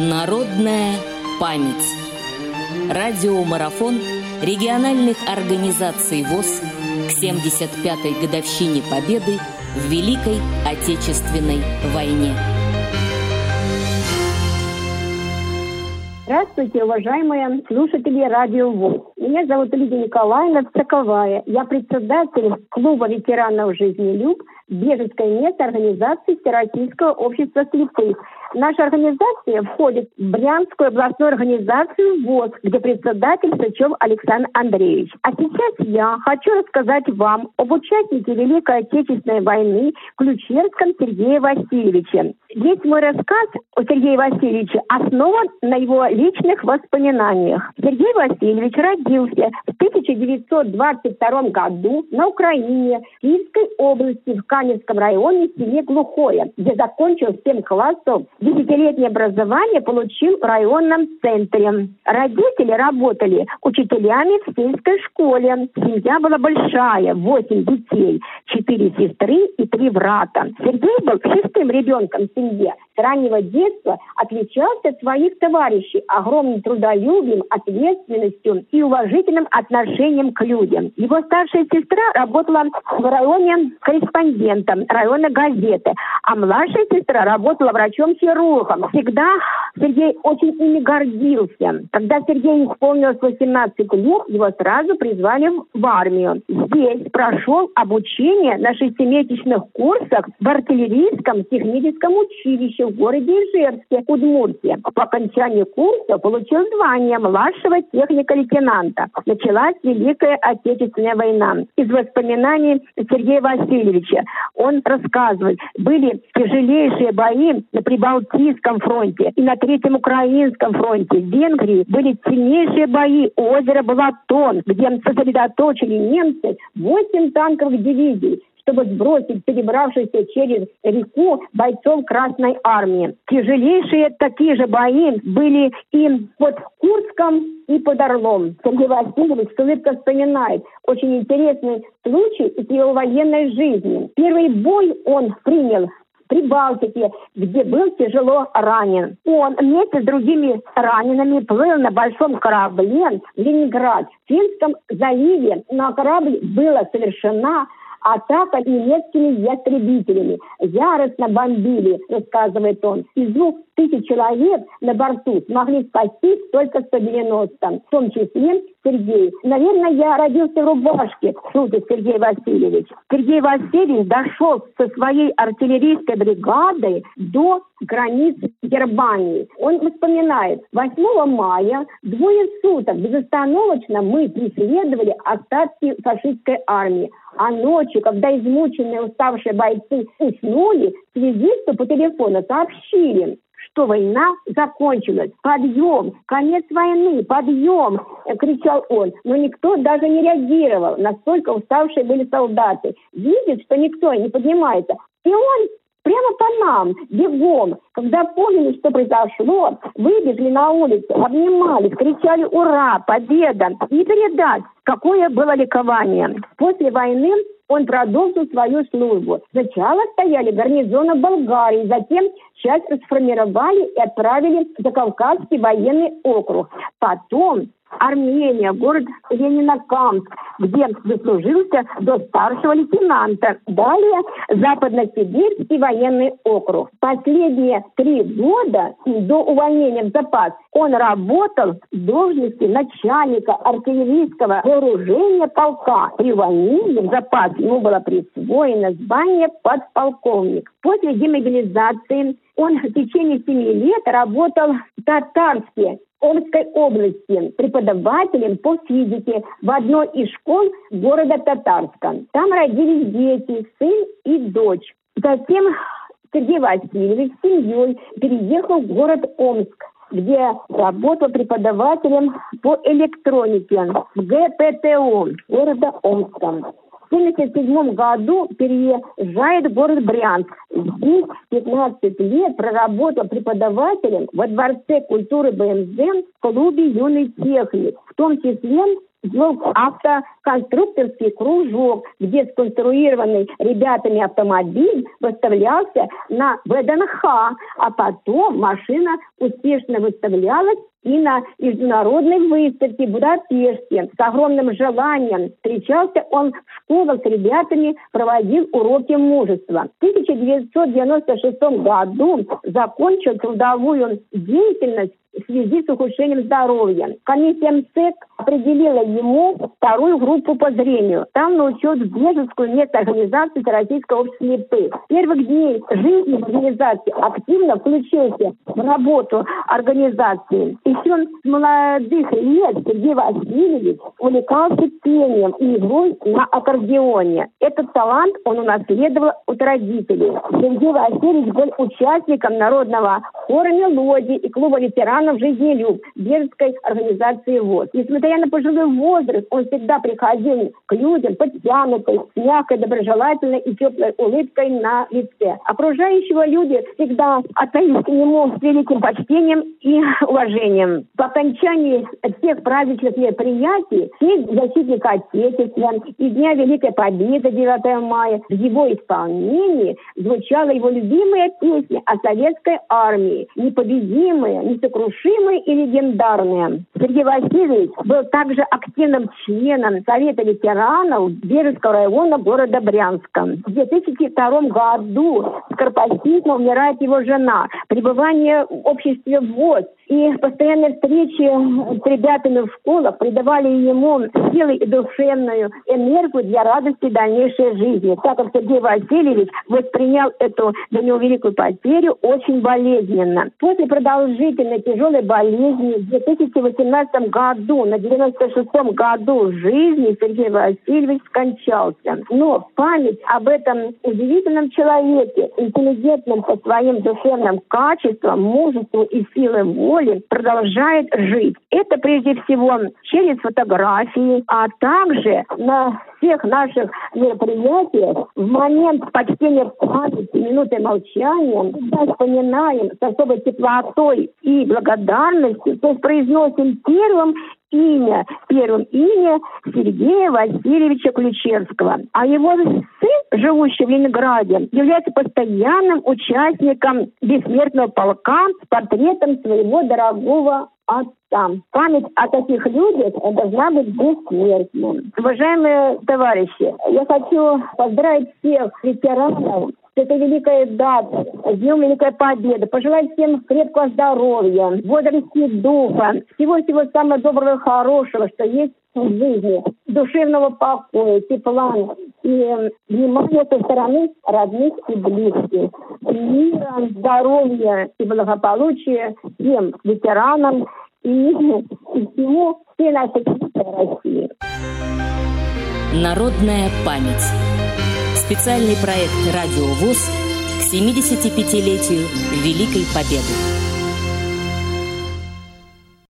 Народная память. Радиомарафон региональных организаций ВОЗ к 75-й годовщине Победы в Великой Отечественной войне. Здравствуйте, уважаемые слушатели Радио ВОЗ. Меня зовут Лидия Николаевна Цаковая. Я председатель клуба ветеранов жизни «Люб», беженское место организации Всероссийского общества слепых. Наша организация входит в Брянскую областную организацию ВОЗ, где председатель Сычев Александр Андреевич. А сейчас я хочу рассказать вам об участнике Великой Отечественной войны Ключерском Сергее Васильевиче. Весь мой рассказ о Сергее Васильевиче основан на его личных воспоминаниях. Сергей Васильевич родился в 1922 году на Украине, в Киевской области, в Каневском районе, в селе Глухое, где закончил 7 классов Десятилетнее образование получил в районном центре. Родители работали учителями в сельской школе. Семья была большая, восемь детей, четыре сестры и три брата. Сергей был шестым ребенком семье. С раннего детства отличался от своих товарищей огромным трудолюбием, ответственностью и уважительным отношением к людям. Его старшая сестра работала в районе корреспондентом районной газеты, а младшая сестра работала врачом-хирургом. Всегда Сергей очень ими гордился. Когда Сергей исполнилось 18 лет, его сразу призвали в армию. Здесь прошел обучение на шестимесячных курсах в артиллерийском техническом училище в городе Ижевске, Удмуртия. По окончании курса получил звание младшего техника-лейтенанта. Началась Великая Отечественная война. Из воспоминаний Сергея Васильевича он рассказывает, были тяжелейшие бои на Прибалтийском фронте и на Третьем Украинском фронте. В Венгрии были сильнейшие бои у озера Балатон, где сосредоточили немцы 8 танковых дивизий чтобы сбросить перебравшихся через реку бойцов Красной Армии. Тяжелейшие такие же бои были и под Курском, и под Орлом. Сергей Васильевич с вспоминает очень интересный случай из его военной жизни. Первый бой он принял Прибалтике, где был тяжело ранен. Он вместе с другими ранеными плыл на большом корабле в Ленинград. В Финском заливе на корабле была совершена атака немецкими ястребителями. Яростно бомбили, рассказывает он. Из двух тысяч человек на борту смогли спасти только 190, в том числе Сергей. Наверное, я родился в рубашке, шутит Сергей Васильевич. Сергей Васильевич дошел со своей артиллерийской бригадой до границ Германии. Он вспоминает, 8 мая двое суток безостановочно мы преследовали остатки фашистской армии. А ночью, когда измученные уставшие бойцы уснули, связисту по телефону сообщили, что война закончилась. Подъем, конец войны, подъем, кричал он. Но никто даже не реагировал. Настолько уставшие были солдаты. Видит, что никто не поднимается. И он прямо по нам, бегом. Когда поняли, что произошло, выбежали на улицу, обнимались, кричали «Ура! Победа!» Не передать, какое было ликование. После войны он продолжил свою службу. Сначала стояли гарнизоны Болгарии, затем часть расформировали и отправили в Закавказский военный округ. Потом Армения, город Ленинокамск, где заслужился до старшего лейтенанта. Далее Западно-Сибирский военный округ. Последние три года до увольнения в запас он работал в должности начальника артиллерийского вооружения полка. При увольнении в запас ему было присвоено звание подполковник. После демобилизации он в течение семи лет работал в Татарске Омской области преподавателем по физике в одной из школ города Татарска. Там родились дети, сын и дочь. Затем Сергей Васильевич с семьей переехал в город Омск где работал преподавателем по электронике в ГПТУ города Омска. 1977 году переезжает в город Брянск. Здесь 15 лет проработал преподавателем во Дворце культуры БМЗ в клубе «Юный техник». В том числе автоконструкторский кружок, где сконструированный ребятами автомобиль выставлялся на ВДНХ, а потом машина успешно выставлялась и на международной выставке в Будапеште. С огромным желанием встречался он в школах с ребятами, проводил уроки мужества. В 1996 году закончил трудовую деятельность в связи с ухудшением здоровья. Комиссия МСЭК определила ему вторую группу по зрению. Там на учет в Бежевскую медорганизацию Российского общества слепых. С первых дней жизни организации активно включился в работу организации. Еще с молодых лет Сергей Васильевич увлекался пением и игрой на аккордеоне. Этот талант он унаследовал от родителей. Сергей Васильевич был участником народного хора «Мелодии» и клуба ветеранов «Жизни люб» Бежевской организации ВОЗ. Несмотря на пожилой возраст, он всегда приходил к людям подтянутый, с мягкой, доброжелательной и теплой улыбкой на лице. Окружающего люди всегда относились к нему с великим почтением и уважением. По окончании всех праздничных мероприятий, День защитника Отечества и Дня Великой Победы 9 мая, в его исполнении звучала его любимая песня о советской армии. Непобедимые, несокрушимые и легендарные. Сергей Васильевич был также активным членом Совета ветеранов Бережского района города Брянска. В 2002 году скоропостижно умирает его жена. Пребывание в обществе ВОЗ и постоянные встречи с ребятами в школах придавали ему силы и душевную энергию для радости дальнейшей жизни. Так как Сергей Васильевич воспринял эту для него великую потерю очень болезненно. После продолжительной тяжелой болезни в 2018 году, на 96-м году жизни Сергей Васильевич скончался. Но память об этом удивительном человеке, интеллигентном по своим душевным качествам, мужеству и силе воли, воли продолжает жить. Это прежде всего через фотографии, а также на всех наших мероприятиях в момент почтения памяти, минуты молчания, всегда вспоминаем с особой теплотой и благодарностью, то есть произносим первым имя, первым имя Сергея Васильевича Ключевского. А его сын, живущий в Ленинграде, является постоянным участником бессмертного полка с портретом своего дорогого отца. Память о таких людях должна быть бессмертной. Уважаемые товарищи, я хочу поздравить всех ветеранов это великая дата, Днем Великой Победы. Пожелать всем крепкого здоровья, бодрости духа, всего-всего самого доброго и хорошего, что есть в жизни, душевного покоя, тепла и внимания со стороны родных и близких. Мира, здоровья и благополучия всем ветеранам и, и всему всей нашей России. Народная память. Специальный проект «Радио ВОЗ» к 75-летию Великой Победы.